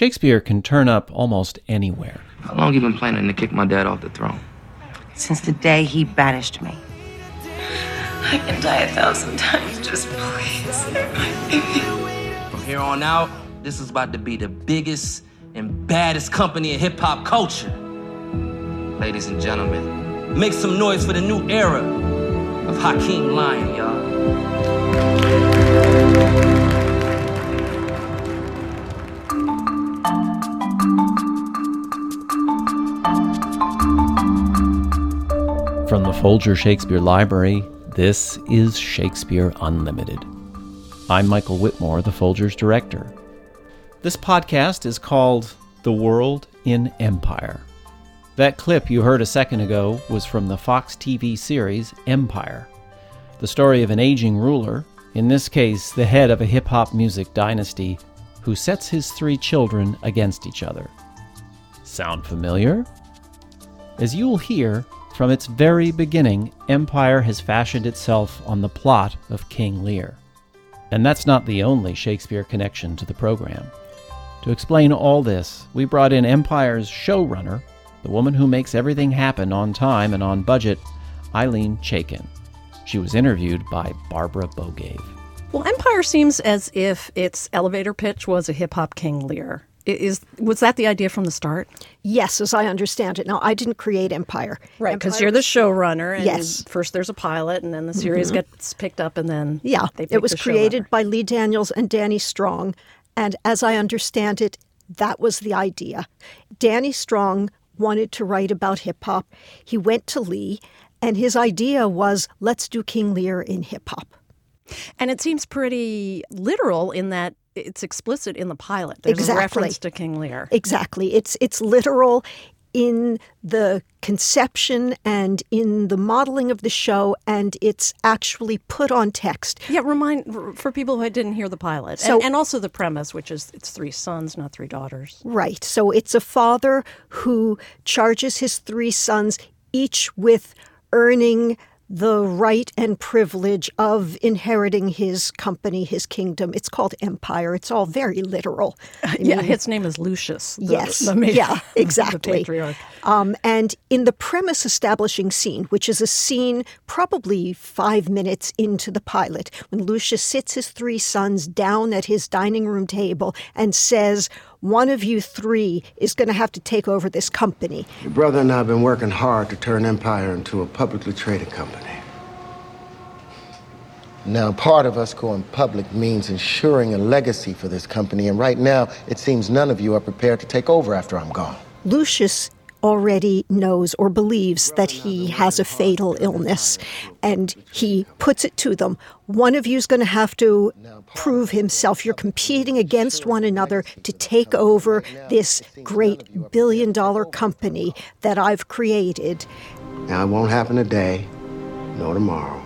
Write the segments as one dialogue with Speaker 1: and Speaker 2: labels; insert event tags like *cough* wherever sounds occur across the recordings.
Speaker 1: Shakespeare can turn up almost anywhere.
Speaker 2: How long have you been planning to kick my dad off the throne?
Speaker 3: Since the day he banished me.
Speaker 4: I can die a thousand times, just please save my baby.
Speaker 2: From here on out, this is about to be the biggest and baddest company in hip hop culture. Ladies and gentlemen, make some noise for the new era of Hakeem Lyon, y'all.
Speaker 1: Folger Shakespeare Library, this is Shakespeare Unlimited. I'm Michael Whitmore, the Folger's director. This podcast is called The World in Empire. That clip you heard a second ago was from the Fox TV series Empire, the story of an aging ruler, in this case, the head of a hip hop music dynasty, who sets his three children against each other. Sound familiar? As you'll hear, from its very beginning, Empire has fashioned itself on the plot of King Lear. And that's not the only Shakespeare connection to the program. To explain all this, we brought in Empire's showrunner, the woman who makes everything happen on time and on budget, Ilene Chaiken. She was interviewed by Barbara Bogaev.
Speaker 5: Well, Empire seems as if its elevator pitch was a hip hop King Lear. I- Is was that the idea from the start?
Speaker 6: Yes, as I understand it. Now, I didn't create Empire.
Speaker 5: Right, because you're the showrunner. And
Speaker 6: Yes.
Speaker 5: First, there's a pilot, and then the series mm-hmm. gets picked up, and then
Speaker 6: Yeah,
Speaker 5: they pick
Speaker 6: it was
Speaker 5: the
Speaker 6: created by Lee Daniels and Danny Strong. And as I understand it, that was the idea. Danny Strong wanted to write about hip hop. He went to Lee, and his idea was let's do King Lear in hip hop.
Speaker 5: And it seems pretty literal in that it's explicit in the pilot. There's a reference to King Lear.
Speaker 6: Exactly. It's it's literal in the conception and in the modeling of the show, and it's actually put on text.
Speaker 5: Yeah, remind for people who didn't hear the pilot,
Speaker 6: So-
Speaker 5: and, and also the premise, which is it's three sons, not three daughters.
Speaker 6: Right. So it's a father who charges his three sons, each with earning the right and privilege of inheriting his company, his kingdom. It's called empire. It's all very literal. I *laughs*
Speaker 5: yeah,
Speaker 6: mean,
Speaker 5: his name is Lucius. the-
Speaker 6: Yes.
Speaker 5: the
Speaker 6: yeah, *laughs*
Speaker 5: the
Speaker 6: exactly.
Speaker 5: patriarch.
Speaker 6: Um, and in the premise establishing scene, which is a scene probably five minutes into the pilot, when Lucius sits his three sons down at his dining room table and says, One of you three is going to have to take over this company.
Speaker 7: Your brother and I have been working hard to turn Empire into a publicly traded company. Now, part of us going public means ensuring a legacy for this company, and right now, it seems none of you are prepared to take over after I'm gone.
Speaker 6: Lucius already knows or believes that he has a fatal illness, and he puts it to them. One of you is going to have to prove himself. You're competing against one another to take over this great billion dollar company that I've created.
Speaker 7: Now, it won't happen today, nor tomorrow.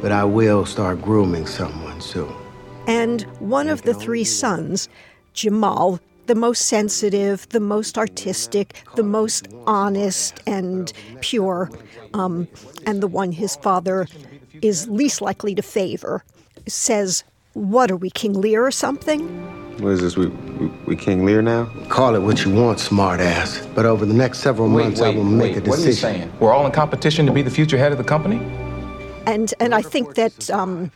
Speaker 7: But I will start grooming someone soon.
Speaker 6: And one of the three sons, Jamal, the most sensitive, the most artistic, the most honest and pure, um, and the one his father is least likely to favor, says, What are we, King Lear or something?
Speaker 8: What is this? We, we, we King Lear now?
Speaker 7: Call it what you want, smartass. But over the next several months, I will make a decision.
Speaker 9: What are you
Speaker 7: decision.
Speaker 9: saying? We're all in competition to be the future head of the company?
Speaker 6: And and I think that um,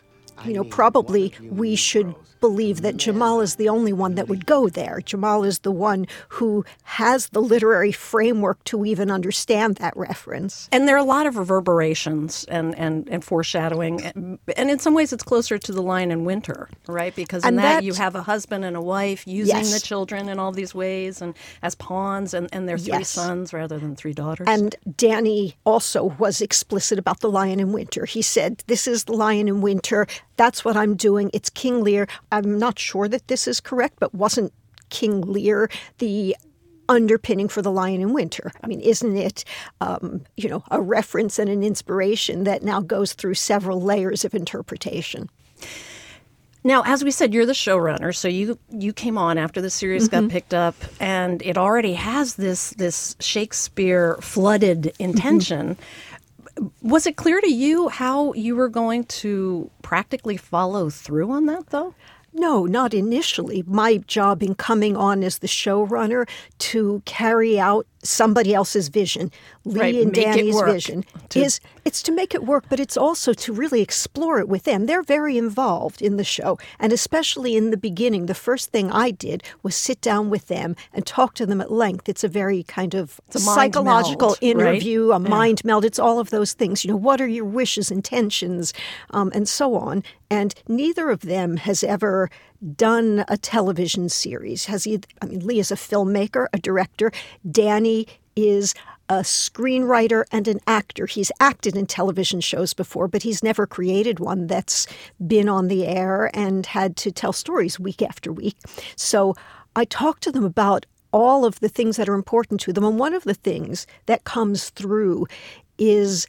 Speaker 6: you know probably we should believe that Jamal is the only one that would go there. Jamal is the one who has the literary framework to even understand that reference.
Speaker 5: And there are a lot of reverberations and, and, and foreshadowing. And in some ways, it's closer to The Lion in Winter, right? Because in
Speaker 6: And
Speaker 5: that,
Speaker 6: that-
Speaker 5: you have a husband and a wife using
Speaker 6: Yes.
Speaker 5: the children in all these ways and as pawns, and, and their three
Speaker 6: Yes.
Speaker 5: sons rather than three daughters.
Speaker 6: And Danny also was explicit about the Lion in Winter. He said, "This is the Lion in Winter. That's what I'm doing. It's King Lear. I'm not sure that this is correct, but wasn't King Lear the underpinning for the Lion in Winter? I mean, isn't it, um, you know, a reference and an inspiration that now goes through several layers of interpretation?
Speaker 5: Now, as we said, you're the showrunner, so you you came on after the series got picked up, and it already has this this Shakespeare flooded intention. Was it clear to you how you were going to practically follow through on that, though?
Speaker 6: No, not initially. My job in coming on as the showrunner to carry out somebody else's vision, Lee
Speaker 5: Right,
Speaker 6: and Danny's vision,
Speaker 5: To-
Speaker 6: is it's to make it work, but it's also to really explore it with them. They're very involved in the show, and especially in the beginning, the first thing I did was sit down with them and talk to them at length. It's a very kind of
Speaker 5: a
Speaker 6: psychological
Speaker 5: meld, right?
Speaker 6: interview, a
Speaker 5: Yeah.
Speaker 6: mind meld. It's all of those things. You know, what are your wishes, intentions, um, and so on. And neither of them has ever done a television series. Has he? I mean, Lee is a filmmaker, a director. Danny is a screenwriter and an actor. He's acted in television shows before, but he's never created one that's been on the air and had to tell stories week after week. So I talked to them about all of the things that are important to them. And one of the things that comes through is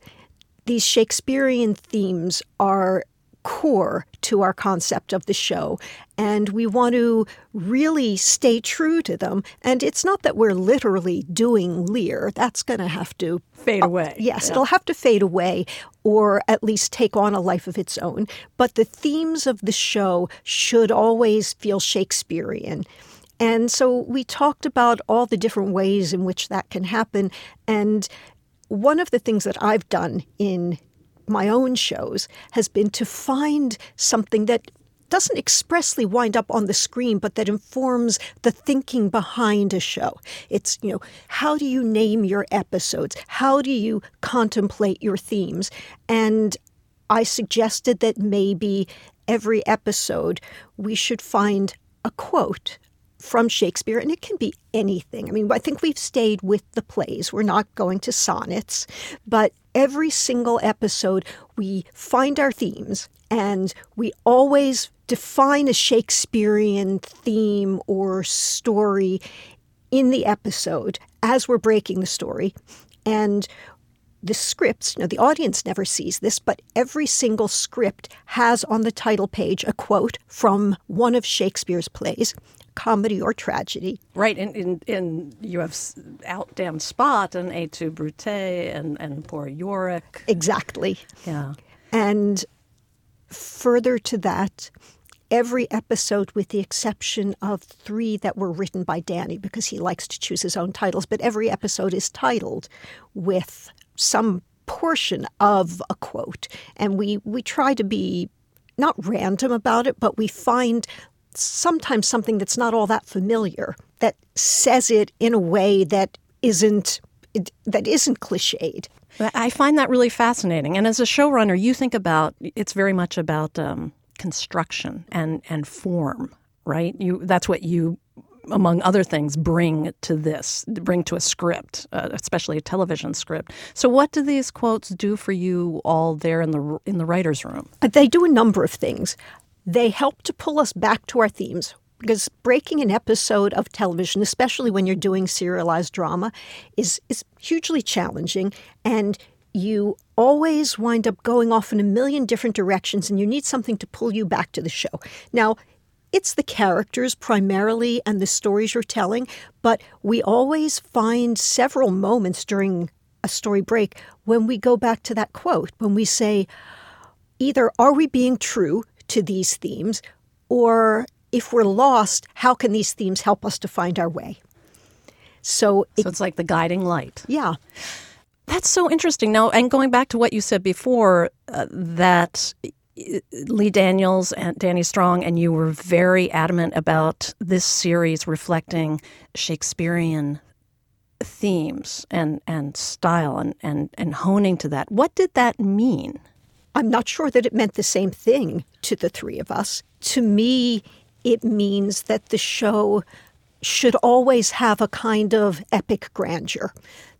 Speaker 6: these Shakespearean themes are core to our concept of the show. And we want to really stay true to them. And it's not that we're literally doing Lear, that's going to have to
Speaker 5: Fade oh, away.
Speaker 6: Yes,
Speaker 5: Yeah.
Speaker 6: it'll have to fade away or at least take on a life of its own. But the themes of the show should always feel Shakespearean. And so we talked about all the different ways in which that can happen. And one of the things that I've done in my own shows has been to find something that doesn't expressly wind up on the screen, but that informs the thinking behind a show. It's, you know, how do you name your episodes? How do you contemplate your themes? And I suggested that maybe every episode we should find a quote from Shakespeare, and it can be anything. I mean, I think we've stayed with the plays. We're not going to sonnets, but every single episode we find our themes and we always define a Shakespearean theme or story in the episode as we're breaking the story. And the scripts, you know, the audience never sees this, but every single script has on the title page a quote from one of Shakespeare's plays, comedy or tragedy.
Speaker 5: Right, and in, in you have out damn spot and Et tu Brute and and poor Yorick.
Speaker 6: Exactly.
Speaker 5: Yeah.
Speaker 6: And further to that, every episode, with the exception of three that were written by Danny, because he likes to choose his own titles, but every episode is titled with some portion of a quote. And we, we try to be not random about it, but we find sometimes something that's not all that familiar that says it in a way that isn't that isn't cliched.
Speaker 5: I- find that really fascinating. And as a showrunner, you think about it's very much about um, construction and and form, right? You that's what you, among other things, bring to this, bring to a script, uh, especially a television script. So, what do these quotes do for you all there in the in the writers' room?
Speaker 6: They do a number of things. They help to pull us back to our themes because breaking an episode of television, especially when you're doing serialized drama, is is hugely challenging and you always wind up going off in a million different directions and you need something to pull you back to the show. Now, it's the characters primarily and the stories you're telling, but we always find several moments during a story break when we go back to that quote, when we say, either are we being true to these themes, or if we're lost, how can these themes help us to find our way? So, it,
Speaker 5: So it's like the guiding light.
Speaker 6: yeah,
Speaker 5: That's so interesting. Now, and going back to what you said before, uh, that uh, Lee Daniels and Danny Strong and you were very adamant about this series reflecting Shakespearean themes and, and style and, and, and honing to that. What did that mean?
Speaker 6: I'm not sure that it meant the same thing to the three of us. To me, it means that the show should always have a kind of epic grandeur.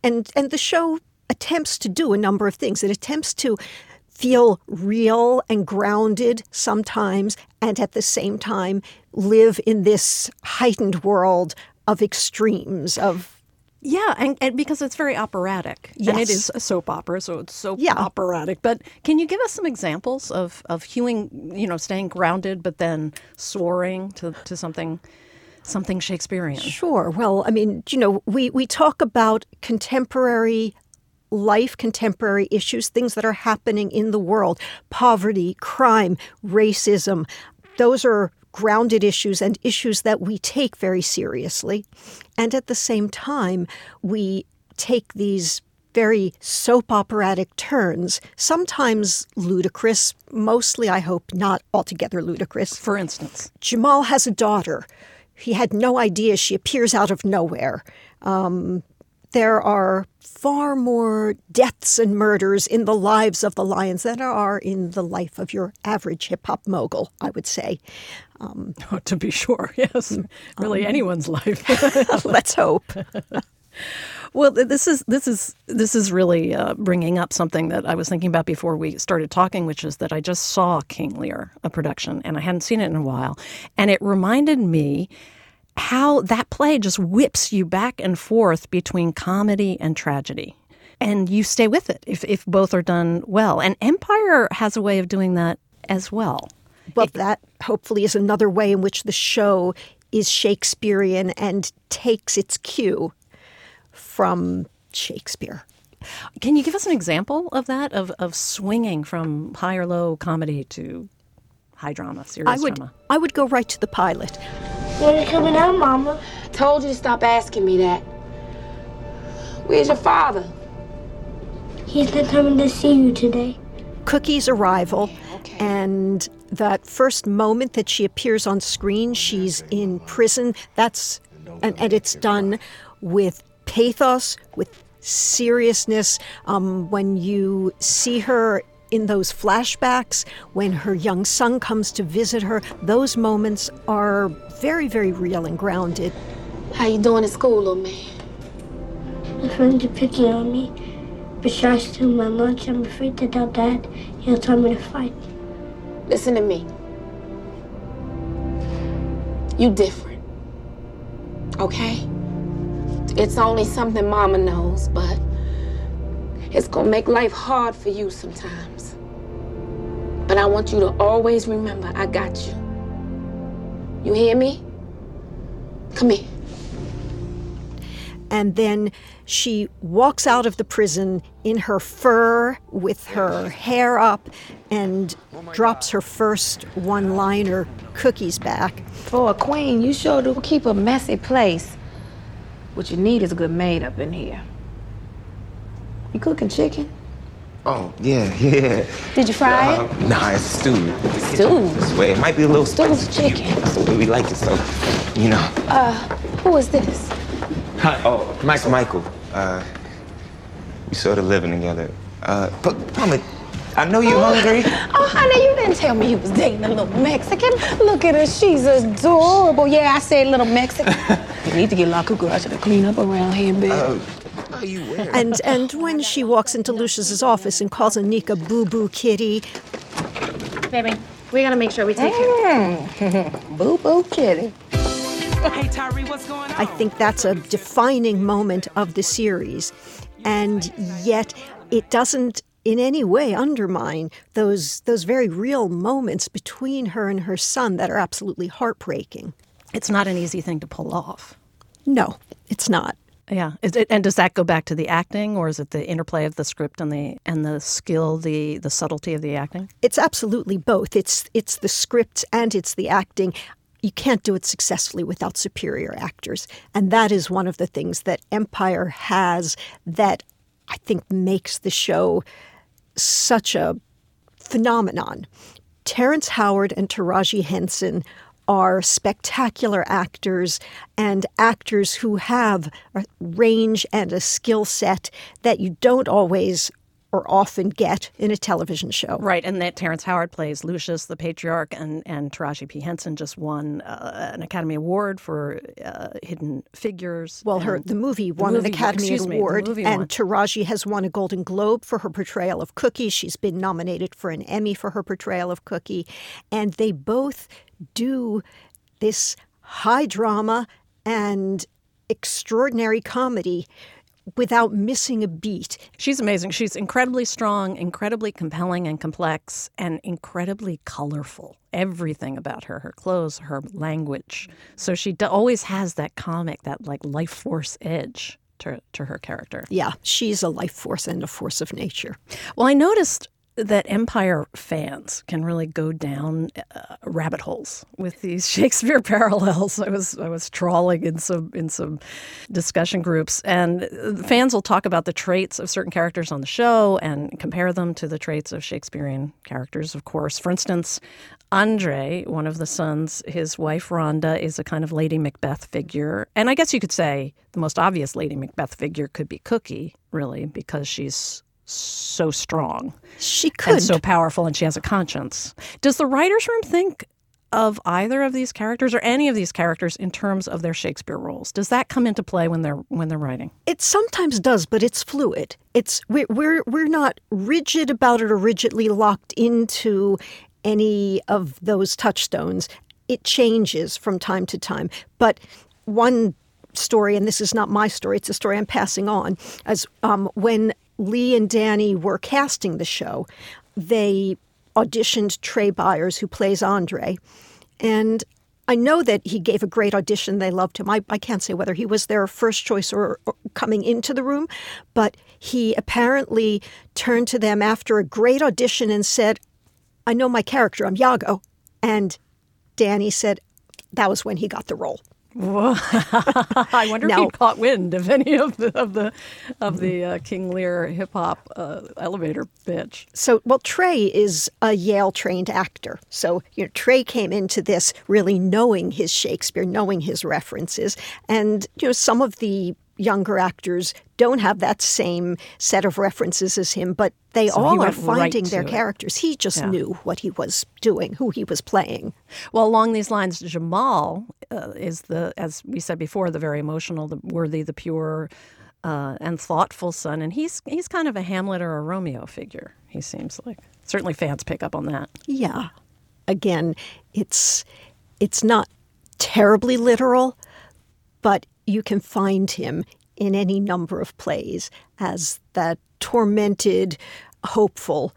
Speaker 6: And and the show attempts to do a number of things. It attempts to feel real and grounded sometimes and at the same time live in this heightened world of extremes of
Speaker 5: Yeah, and, and because it's very operatic. And it is a soap opera, so it's so
Speaker 6: Yeah.
Speaker 5: operatic. But can you give us some examples of, of hewing, you know, staying grounded but then soaring to, to something something Shakespearean?
Speaker 6: Sure. Well, I mean, you know, we, we talk about contemporary life, contemporary issues, things that are happening in the world poverty, crime, racism. Those are grounded issues and issues that we take very seriously. And at the same time, we take these very soap operatic turns, sometimes ludicrous, mostly, I hope, not altogether ludicrous.
Speaker 5: For instance,
Speaker 6: Jamal has a daughter. He had no idea she appears out of nowhere. Um, there are far more deaths and murders in the lives of the Lyons than there are in the life of your average hip hop mogul, I would say.
Speaker 5: Um, oh, *laughs* to be sure, yes. Really, um, anyone's life. *laughs*
Speaker 6: let's hope. *laughs*
Speaker 5: Well, this is this is this is really uh, bringing up something that I was thinking about before we started talking, which is that I just saw King Lear, a production, and I hadn't seen it in a while, and it reminded me how that play just whips you back and forth between comedy and tragedy. And you stay with it if, if both are done well. And Empire has a way of doing that as well.
Speaker 6: Well, it, that hopefully is another way in which the show is Shakespearean and takes its cue from Shakespeare.
Speaker 5: Can you give us an example of that, of, of swinging from high or low comedy to high drama, serious
Speaker 6: I would,
Speaker 5: drama?
Speaker 6: I would go right to the pilot.
Speaker 10: When are you coming out, Mama?
Speaker 11: Told you to stop asking me that. Where's your father?
Speaker 10: He's not coming to see you today.
Speaker 6: Cookie's arrival okay. and that first moment that she appears on screen, she's in prison. That's and, and it's done with pathos, with seriousness. Um, when you see her in those flashbacks, when her young son comes to visit her, those moments are very, very real and grounded.
Speaker 11: How you doing at school, little man?
Speaker 10: My friends are picking on me. But I steal my lunch, I'm afraid to tell Dad. He'll tell me to fight.
Speaker 11: Listen to me. You different. Okay? It's only something Mama knows, but it's gonna make life hard for you sometimes. But I want you to always remember I got you. You hear me? Come here.
Speaker 6: And then she walks out of the prison in her fur with her hair up and drops her first one liner Cookie's back.
Speaker 11: For a queen, you sure do keep a messy place. What you need is a good maid up in here. You cooking chicken?
Speaker 8: Oh, yeah, *laughs* yeah.
Speaker 11: Did you fry uh,
Speaker 8: it? Nah, it's stew.
Speaker 11: Stew?
Speaker 8: This way. It might be a little
Speaker 11: Stew's
Speaker 8: spicy.
Speaker 11: chicken.
Speaker 8: That's the way we like it, so, you know.
Speaker 11: Uh, who is this?
Speaker 8: Hi. Oh, Michael. Michael. Uh, we sort of living together. Uh, but, Mama, I know you are hungry. *laughs*
Speaker 11: Oh, honey, you didn't tell me you was dating a little Mexican. Look at her, she's adorable. Yeah, I said little Mexican. *laughs* you need to get La Cucaracha to clean up around here, babe. Uh,
Speaker 6: and and when she walks into Lucius's office and calls Anika Boo Boo Kitty,
Speaker 12: baby, we gotta make sure we take care. Mm. *laughs*
Speaker 11: boo Boo Kitty.
Speaker 6: Hey Tyree, what's going on? I think that's a defining moment of the series, and yet it doesn't in any way undermine those those very real moments between her and her son that are absolutely heartbreaking.
Speaker 5: It's not an easy thing to pull off.
Speaker 6: No, it's not.
Speaker 5: Yeah, it, and does that go back to the acting, or is it the interplay of the script and the and the skill, the the subtlety of the acting?
Speaker 6: It's absolutely both. It's it's the script and it's the acting. You can't do it successfully without superior actors, and that is one of the things that Empire has that I think makes the show such a phenomenon. Terrence Howard and Taraji Henson are spectacular actors and actors who have a range and a skill set that you don't always or often get in a television show.
Speaker 5: Right, and that Terrence Howard plays Lucius, the patriarch, and, and Taraji P. Henson just won uh, an Academy Award for uh, Hidden Figures.
Speaker 6: Well, her the movie won the movie, an Academy Award,
Speaker 5: me,
Speaker 6: and
Speaker 5: won.
Speaker 6: Taraji has won a Golden Globe for her portrayal of Cookie. She's been nominated for an Emmy for her portrayal of Cookie, and they both do this high drama and extraordinary comedy without missing a beat.
Speaker 5: She's amazing. She's incredibly strong, incredibly compelling and complex, and incredibly colorful. Everything about her, her clothes, her language. So she always has that comic, that like life force edge to, to her character.
Speaker 6: Yeah, she's a life force and a force of nature.
Speaker 5: Well, I noticed that Empire fans can really go down uh, rabbit holes with these *laughs* Shakespeare parallels. I was I was trawling in some in some discussion groups, and fans will talk about the traits of certain characters on the show and compare them to the traits of Shakespearean characters. Of course, for instance, Andre, one of the sons, his wife Rhonda is a kind of Lady Macbeth figure, and I guess you could say the most obvious Lady Macbeth figure could be Cookie, really, because she's so strong.
Speaker 6: She could.
Speaker 5: And so powerful, and she has a conscience. Does the writer's room think of either of these characters or any of these characters in terms of their Shakespeare roles? Does that come into play when they're when they're writing?
Speaker 6: It sometimes does, but it's fluid. It's we're we're, we're not rigid about it or rigidly locked into any of those touchstones. It changes from time to time. But one story, and this is not my story, it's a story I'm passing on, as um, when Lee and Danny were casting the show, they auditioned Trai Byers, who plays Andre. And I know that he gave a great audition. They loved him. I, I can't say whether he was their first choice or, or, coming into the room, but he apparently turned to them after a great audition and said, I know my character, I'm Iago. And Danny said that was when he got the role. *laughs*
Speaker 5: I wonder now, if he caught wind of any of the of the of the uh, King Lear hip hop uh, elevator pitch.
Speaker 6: So, well, Trai is a Yale trained actor. So, you know, Trai came into this really knowing his Shakespeare, knowing his references, and you know, some of the younger actors don't have that same set of references as him, but they
Speaker 5: so
Speaker 6: all are finding
Speaker 5: right
Speaker 6: their
Speaker 5: it.
Speaker 6: characters. He just
Speaker 5: yeah.
Speaker 6: knew what he was doing, who he was playing.
Speaker 5: Well, along these lines, Jamal uh, is the, as we said before, the very emotional, the worthy, the pure, uh, and thoughtful son, and he's he's kind of a Hamlet or a Romeo figure. He seems like certainly fans pick up on that.
Speaker 6: Yeah, again, it's it's not terribly literal, but you can find him in any number of plays as that tormented, hopeful,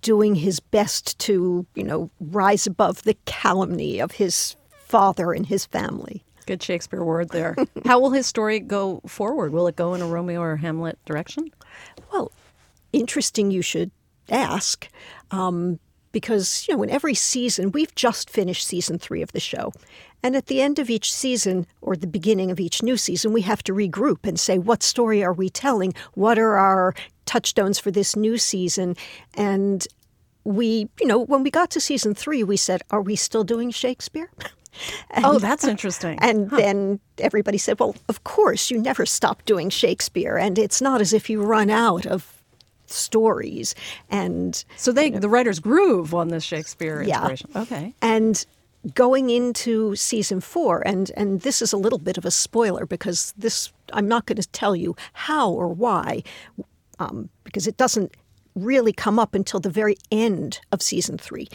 Speaker 6: doing his best to, you know, rise above the calumny of his father and his family.
Speaker 5: Good Shakespeare word there. *laughs* How will his story go forward? Will it go in a Romeo or Hamlet direction?
Speaker 6: Well, interesting you should ask. Um, because, you know, in every season, we've just finished season three of the show. And at the end of each season, or the beginning of each new season, we have to regroup and say, what story are we telling? What are our touchstones for this new season? And we, you know, when we got to season three, we said, are we still doing Shakespeare? *laughs*
Speaker 5: Oh, and, oh, that's interesting.
Speaker 6: And
Speaker 5: huh.
Speaker 6: then everybody said, well, of course, you never stop doing Shakespeare. And it's not as if you run out of stories and
Speaker 5: so they you know, the writers groove on this shakespeare
Speaker 6: yeah.
Speaker 5: inspiration okay
Speaker 6: and going into season four and and this is a little bit of a spoiler because this i'm not going to tell you how or why um, because it doesn't really come up until the very end of season three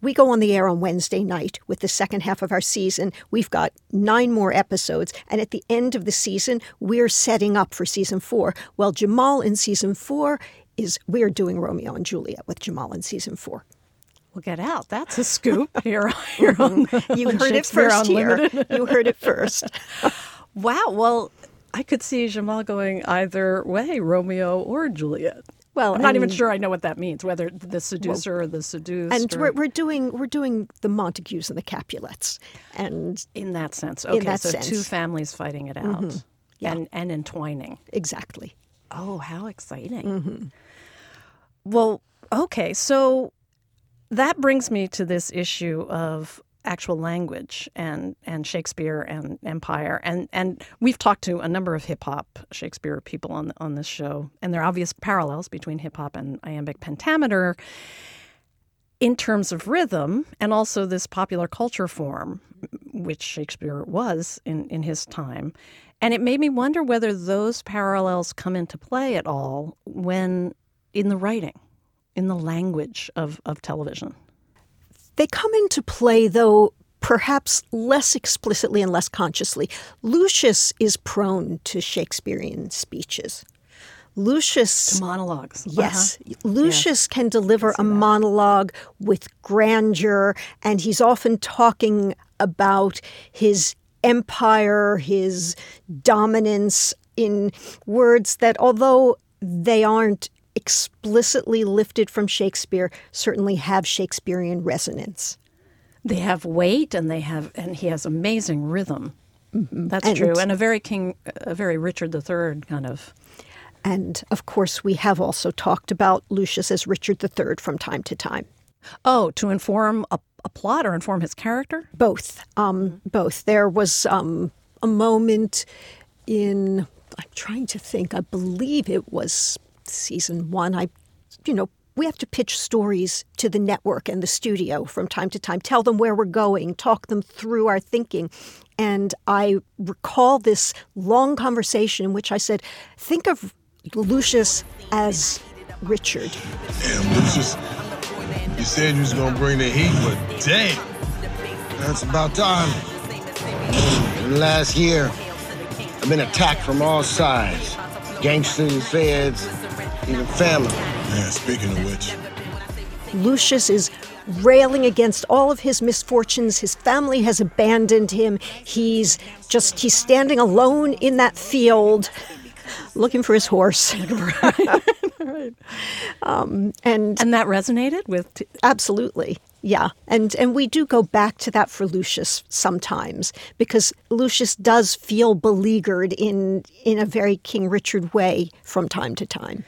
Speaker 6: we go on the air on Wednesday night with the second half of our season. We've got nine more episodes. And at the end of the season, we're setting up for season four. Well, Jamal in season four is we're doing Romeo and Juliet with Jamal in season four.
Speaker 5: Well, get out. That's a scoop *laughs* here, here on
Speaker 6: You heard it first here. You heard it first. *laughs*
Speaker 5: wow. Well, I could see Jamal going either way, Romeo or Juliet.
Speaker 6: Well,
Speaker 5: I'm not even sure I know what that means, whether the seducer well, or the seduced.
Speaker 6: And
Speaker 5: or...
Speaker 6: we're, we're doing we're doing the Montagues and the Capulets, and
Speaker 5: in that sense, okay,
Speaker 6: that
Speaker 5: so
Speaker 6: sense.
Speaker 5: two families fighting it out
Speaker 6: mm-hmm. yeah.
Speaker 5: and and entwining.
Speaker 6: Exactly.
Speaker 5: Oh, how exciting!
Speaker 6: Mm-hmm.
Speaker 5: Well, okay, so that brings me to this issue of actual language and and Shakespeare and Empire. And and we've talked to a number of hip hop Shakespeare people on on this show and there are obvious parallels between hip hop and iambic pentameter in terms of rhythm and also this popular culture form which Shakespeare was in in his time. And it made me wonder whether those parallels come into play at all when in the writing in the language of of television
Speaker 6: they come into play, though, perhaps less explicitly and less consciously. Lucius is prone to Shakespearean speeches. Lucius.
Speaker 5: To monologues.
Speaker 6: Yes.
Speaker 5: Uh-huh.
Speaker 6: Lucius
Speaker 5: yes.
Speaker 6: can deliver a monologue with grandeur, and he's often talking about his empire, his dominance in words that, although they aren't explicitly lifted from Shakespeare certainly have Shakespearean resonance.
Speaker 5: They have weight, and they have, and he has amazing rhythm. That's
Speaker 6: And-
Speaker 5: true, and a very King, a very Richard III kind of.
Speaker 6: And of course, we have also talked about Lucius as Richard III from time to time.
Speaker 5: Oh, to inform a, a plot or inform his character?
Speaker 6: Both. Um, both. There was um, a moment in, I'm trying to think, I believe it was season one. I, you know, we have to pitch stories to the network and the studio from time to time, tell them where we're going, talk them through our thinking. And I recall this long conversation in which I said, think of Lucius as Richard.
Speaker 13: Damn, Lucius. You said you was gonna bring the heat, but damn.
Speaker 7: That's about time. Last year, I've been attacked from all sides. Gangsters, feds, even family.
Speaker 13: Yeah, speaking of which.
Speaker 6: Lucius is railing against all of his misfortunes. His family has abandoned him. He's just, he's standing alone in that field looking for his horse. *laughs* *laughs* um, and,
Speaker 5: and that resonated with. T-
Speaker 6: absolutely. Yeah, and and we do go back to that for Lucius sometimes because Lucius does feel beleaguered in in a very King Richard way from time to time.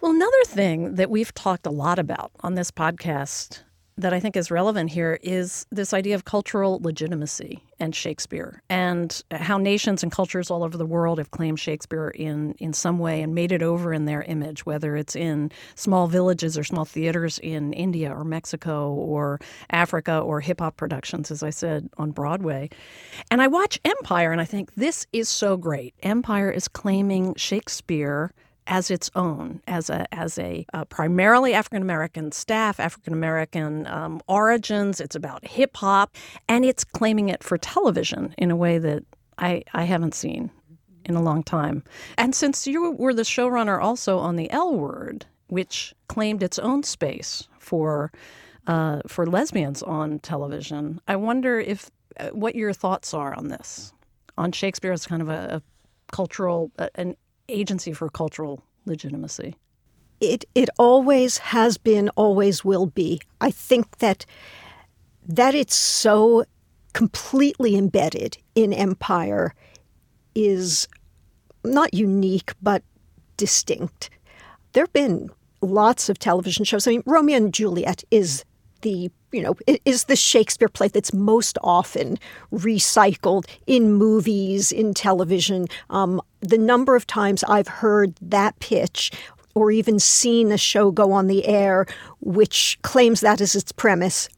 Speaker 5: Well, another thing that we've talked a lot about on this podcast that I think is relevant here is this idea of cultural legitimacy and Shakespeare and how nations and cultures all over the world have claimed Shakespeare in, in some way and made it over in their image, whether it's in small villages or small theaters in India or Mexico or Africa or hip hop productions, as I said, on Broadway. And I watch Empire and I think this is so great. Empire is claiming Shakespeare as its own, as a as a uh, primarily African American staff, African American um, origins. It's about hip hop, and it's claiming it for television in a way that I I haven't seen in a long time. And since you were the showrunner also on the L Word, which claimed its own space for uh, for lesbians on television, I wonder if uh, what your thoughts are on this, on Shakespeare as kind of a, a cultural an agency for cultural legitimacy.
Speaker 6: It it always has been, always will be. I think that that it's so completely embedded in empire is not unique but distinct. There have been lots of television shows. I mean, Romeo and Juliet is the you know it is the Shakespeare play that's most often recycled in movies, in television. Um, the number of times I've heard that pitch or even seen a show go on the air which claims that as its premise.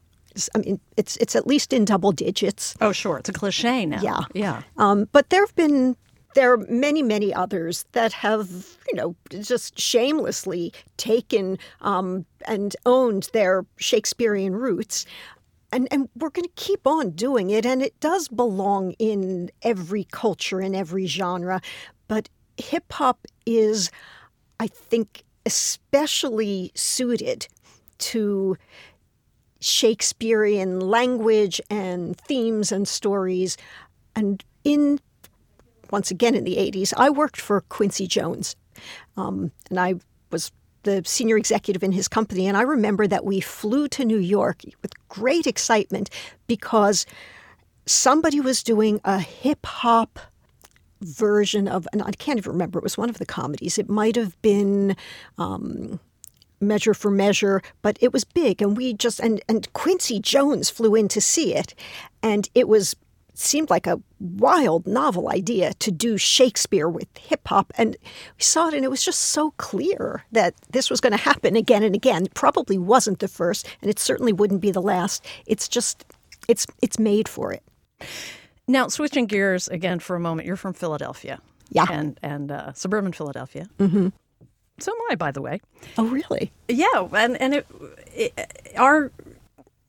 Speaker 6: I mean, it's it's at least in double digits.
Speaker 5: Oh, sure, it's a cliche now.
Speaker 6: Yeah,
Speaker 5: yeah.
Speaker 6: Um, but there have been there are many many others that have you know just shamelessly taken um, and owned their Shakespearean roots. And, and we're going to keep on doing it, and it does belong in every culture, in every genre. But hip hop is, I think, especially suited to Shakespearean language and themes and stories. And in, once again, in the 80s, I worked for Quincy Jones. Um, and I was the senior executive in his company. And I remember that we flew to New York with great excitement because somebody was doing a hip hop version of, and I can't even remember, it was one of the comedies. It might have been. Um, Measure for Measure, but it was big, and we just and and Quincy Jones flew in to see it, and it was seemed like a wild novel idea to do Shakespeare with hip hop, and we saw it, and it was just so clear that this was going to happen again and again. Probably wasn't the first, and it certainly wouldn't be the last. It's just it's it's made for it.
Speaker 5: Now, switching gears again for a moment, you're from Philadelphia.
Speaker 6: Yeah.
Speaker 5: And, and uh, suburban Philadelphia.
Speaker 6: Mm-hmm.
Speaker 5: So am I, by the way.
Speaker 6: Oh, really?
Speaker 5: Yeah. And, and it, it, our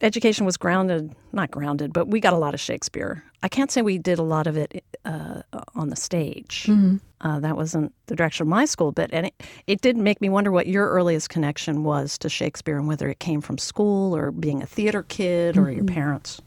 Speaker 5: education was grounded, not grounded, but we got a lot of Shakespeare. I can't say we did a lot of it uh, on the stage.
Speaker 6: Mhm.
Speaker 5: Uh, that wasn't the direction of my school, but and it, it did make me wonder what your earliest connection was to Shakespeare and whether it came from school or being a theater kid or your
Speaker 6: Mhm.
Speaker 5: parents.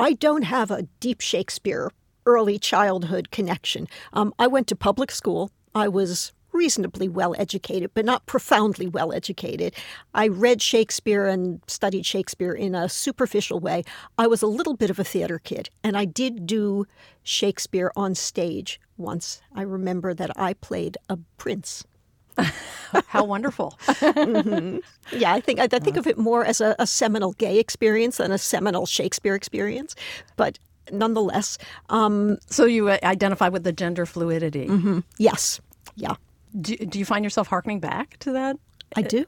Speaker 6: I don't have a deep Shakespeare early childhood connection. Um, I went to public school. I was reasonably well educated, but not profoundly well educated. I read Shakespeare and studied Shakespeare in a superficial way. I was a little bit of a theater kid, and I did do Shakespeare on stage once. I remember that I played a prince. *laughs*
Speaker 5: How wonderful! *laughs*
Speaker 6: mm-hmm. Yeah, I think I, I think of it more as a, a, seminal gay experience than a seminal Shakespeare experience, but nonetheless. Um,
Speaker 5: so you identify with the gender fluidity.
Speaker 6: Mm-hmm. Yes. Yeah.
Speaker 5: Do, do you find yourself harkening back to that?
Speaker 6: I uh, do.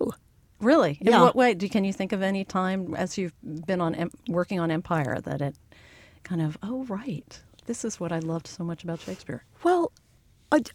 Speaker 5: Really? In
Speaker 6: yeah.
Speaker 5: what way? Do, can you think of any time as you've been on working on Empire that it kind of, oh, right, this is what I loved so much about Shakespeare?
Speaker 6: Well,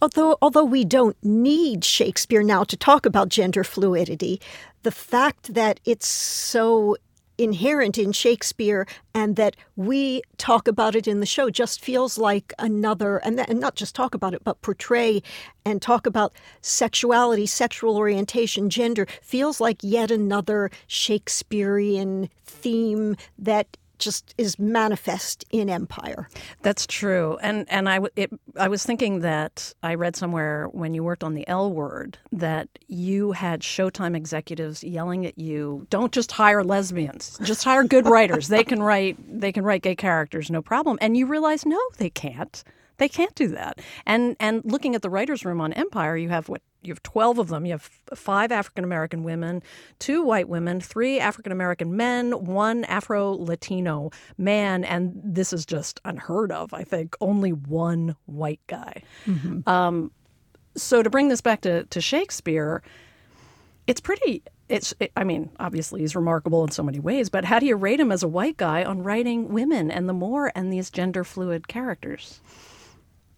Speaker 6: although although we don't need Shakespeare now to talk about gender fluidity, the fact that it's so inherent in Shakespeare and that we talk about it in the show just feels like another and, and not just talk about it but portray and talk about sexuality sexual orientation gender feels like yet another Shakespearean theme that just is manifest in Empire.
Speaker 5: That's true, and and I it, I was thinking that I read somewhere when you worked on the L Word that you had Showtime executives yelling at you, "Don't just hire lesbians, just hire good writers. they can write they can write gay characters, no problem." And you realize, no, they can't. They can't do that. And and looking at the writers' room on Empire, you have what you have 12 of them. You have five African American women, two white women, three African American men, one Afro Latino man, and this is just unheard of. I think only one white guy. Mm-hmm. Um, so to bring this back to, to Shakespeare, it's pretty. It's. It, I mean, obviously he's remarkable in so many ways, but how do you rate him as a white guy on writing women and the more and these gender fluid characters?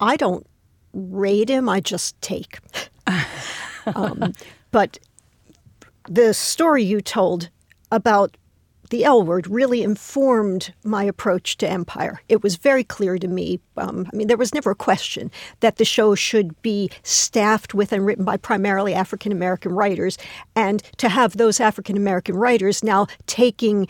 Speaker 6: I don't rate him. I just take. um, but the story you told about the L word really informed my approach to Empire. It was very clear to me. Um, I mean, there was never a question that the show should be staffed with and written by primarily African American writers, and to have those African American writers now taking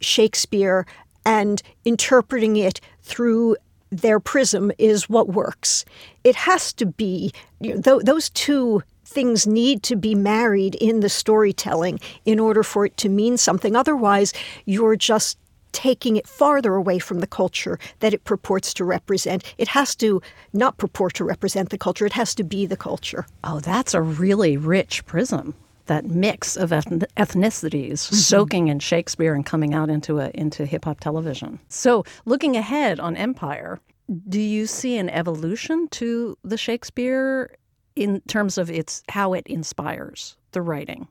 Speaker 6: Shakespeare and interpreting it through their prism is what works. It has to be, you know, th- those two things need to be married in the storytelling in order for it to mean something. Otherwise, you're just taking it farther away from the culture that it purports to represent. It has to not purport to represent the culture, it has to be the culture.
Speaker 5: Oh, that's a really rich prism that mix of ethnicities mm-hmm. soaking in Shakespeare and coming out into a into hip hop television. So, looking ahead on Empire, do you see an evolution to the Shakespeare in terms of its how it inspires the writing?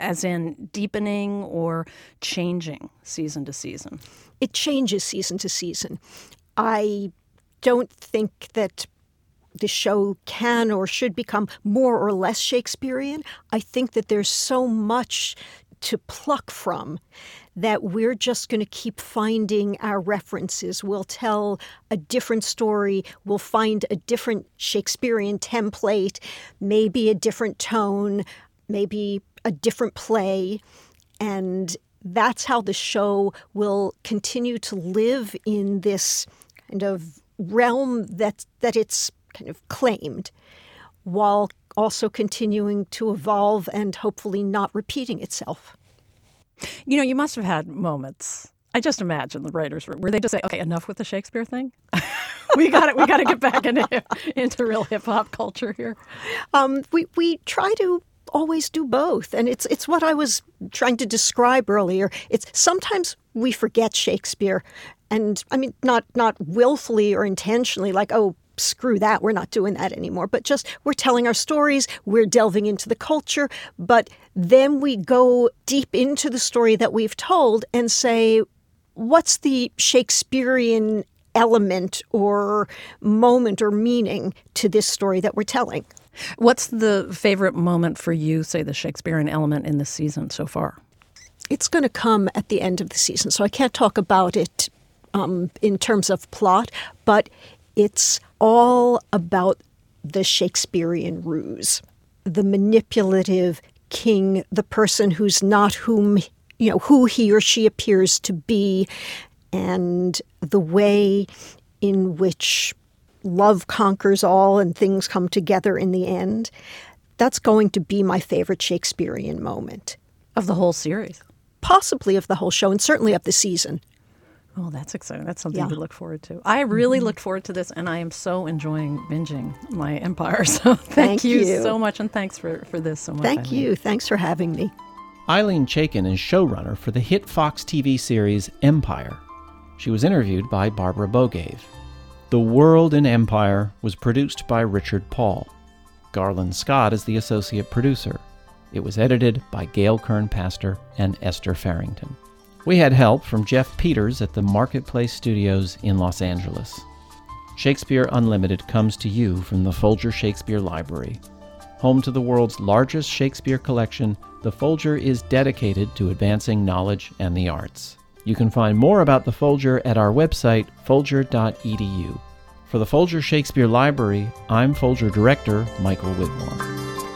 Speaker 5: As in deepening or changing season to season?
Speaker 6: It changes season to season. I don't think that the show can or should become more or less Shakespearean. I think that there's so much to pluck from that we're just going to keep finding our references. We'll tell a different story, we'll find a different Shakespearean template, maybe a different tone, maybe a different play. And that's how the show will continue to live in this kind of realm that that it's kind of claimed while also continuing to evolve and hopefully not repeating itself.
Speaker 5: You know, you must have had moments. I just imagine the writers were where they just say, "Okay, enough with the Shakespeare thing. *laughs* we got it. We got to get back into into real hip hop culture here."
Speaker 6: Um, we we try to always do both, and it's it's what I was trying to describe earlier. It's sometimes we forget Shakespeare, and I mean not not willfully or intentionally, like oh screw that, we're not doing that anymore. But just we're telling our stories, we're delving into the culture, but then we go deep into the story that we've told and say, what's the Shakespearean element or moment or meaning to this story that we're telling?
Speaker 5: What's the favorite moment for you, say the Shakespearean element in this season so far?
Speaker 6: It's going to come at the end of the season, so I can't talk about it um, in terms of plot, but it's all about the Shakespearean ruse, the manipulative king, the person who's not whom you know who he or she appears to be, and the way in which love conquers all and things come together in the end. that's going to be my favorite Shakespearean moment.
Speaker 5: Of the whole series?
Speaker 6: Possibly of the whole show, and certainly of the season.
Speaker 5: Oh, that's exciting. That's something
Speaker 6: Yeah.
Speaker 5: to look forward to. I really
Speaker 6: Mhm.
Speaker 5: look forward to this, and I am so enjoying binging my Empire. *laughs* So thank,
Speaker 6: Thank
Speaker 5: you,
Speaker 6: you.
Speaker 5: so much, and thanks for, for this so much.
Speaker 6: Thank
Speaker 5: Ilene.
Speaker 6: you. Thanks for having me.
Speaker 1: Ilene Chaiken is showrunner for the hit Fox TV series Empire. She was interviewed by Barbara Bogaev. The World in Empire was produced by Richard Paul. Garland Scott is the associate producer. It was edited by Gail Kern Paster and Esther Ferington. We had help from Jeff Peters at the Marketplace Studios in Los Angeles. Shakespeare Unlimited comes to you from the Folger Shakespeare Library. Home to the world's largest Shakespeare collection, the Folger is dedicated to advancing knowledge and the arts. You can find more about the Folger at our website, folger.edu. For the Folger Shakespeare Library, I'm Folger Director Michael Witmore.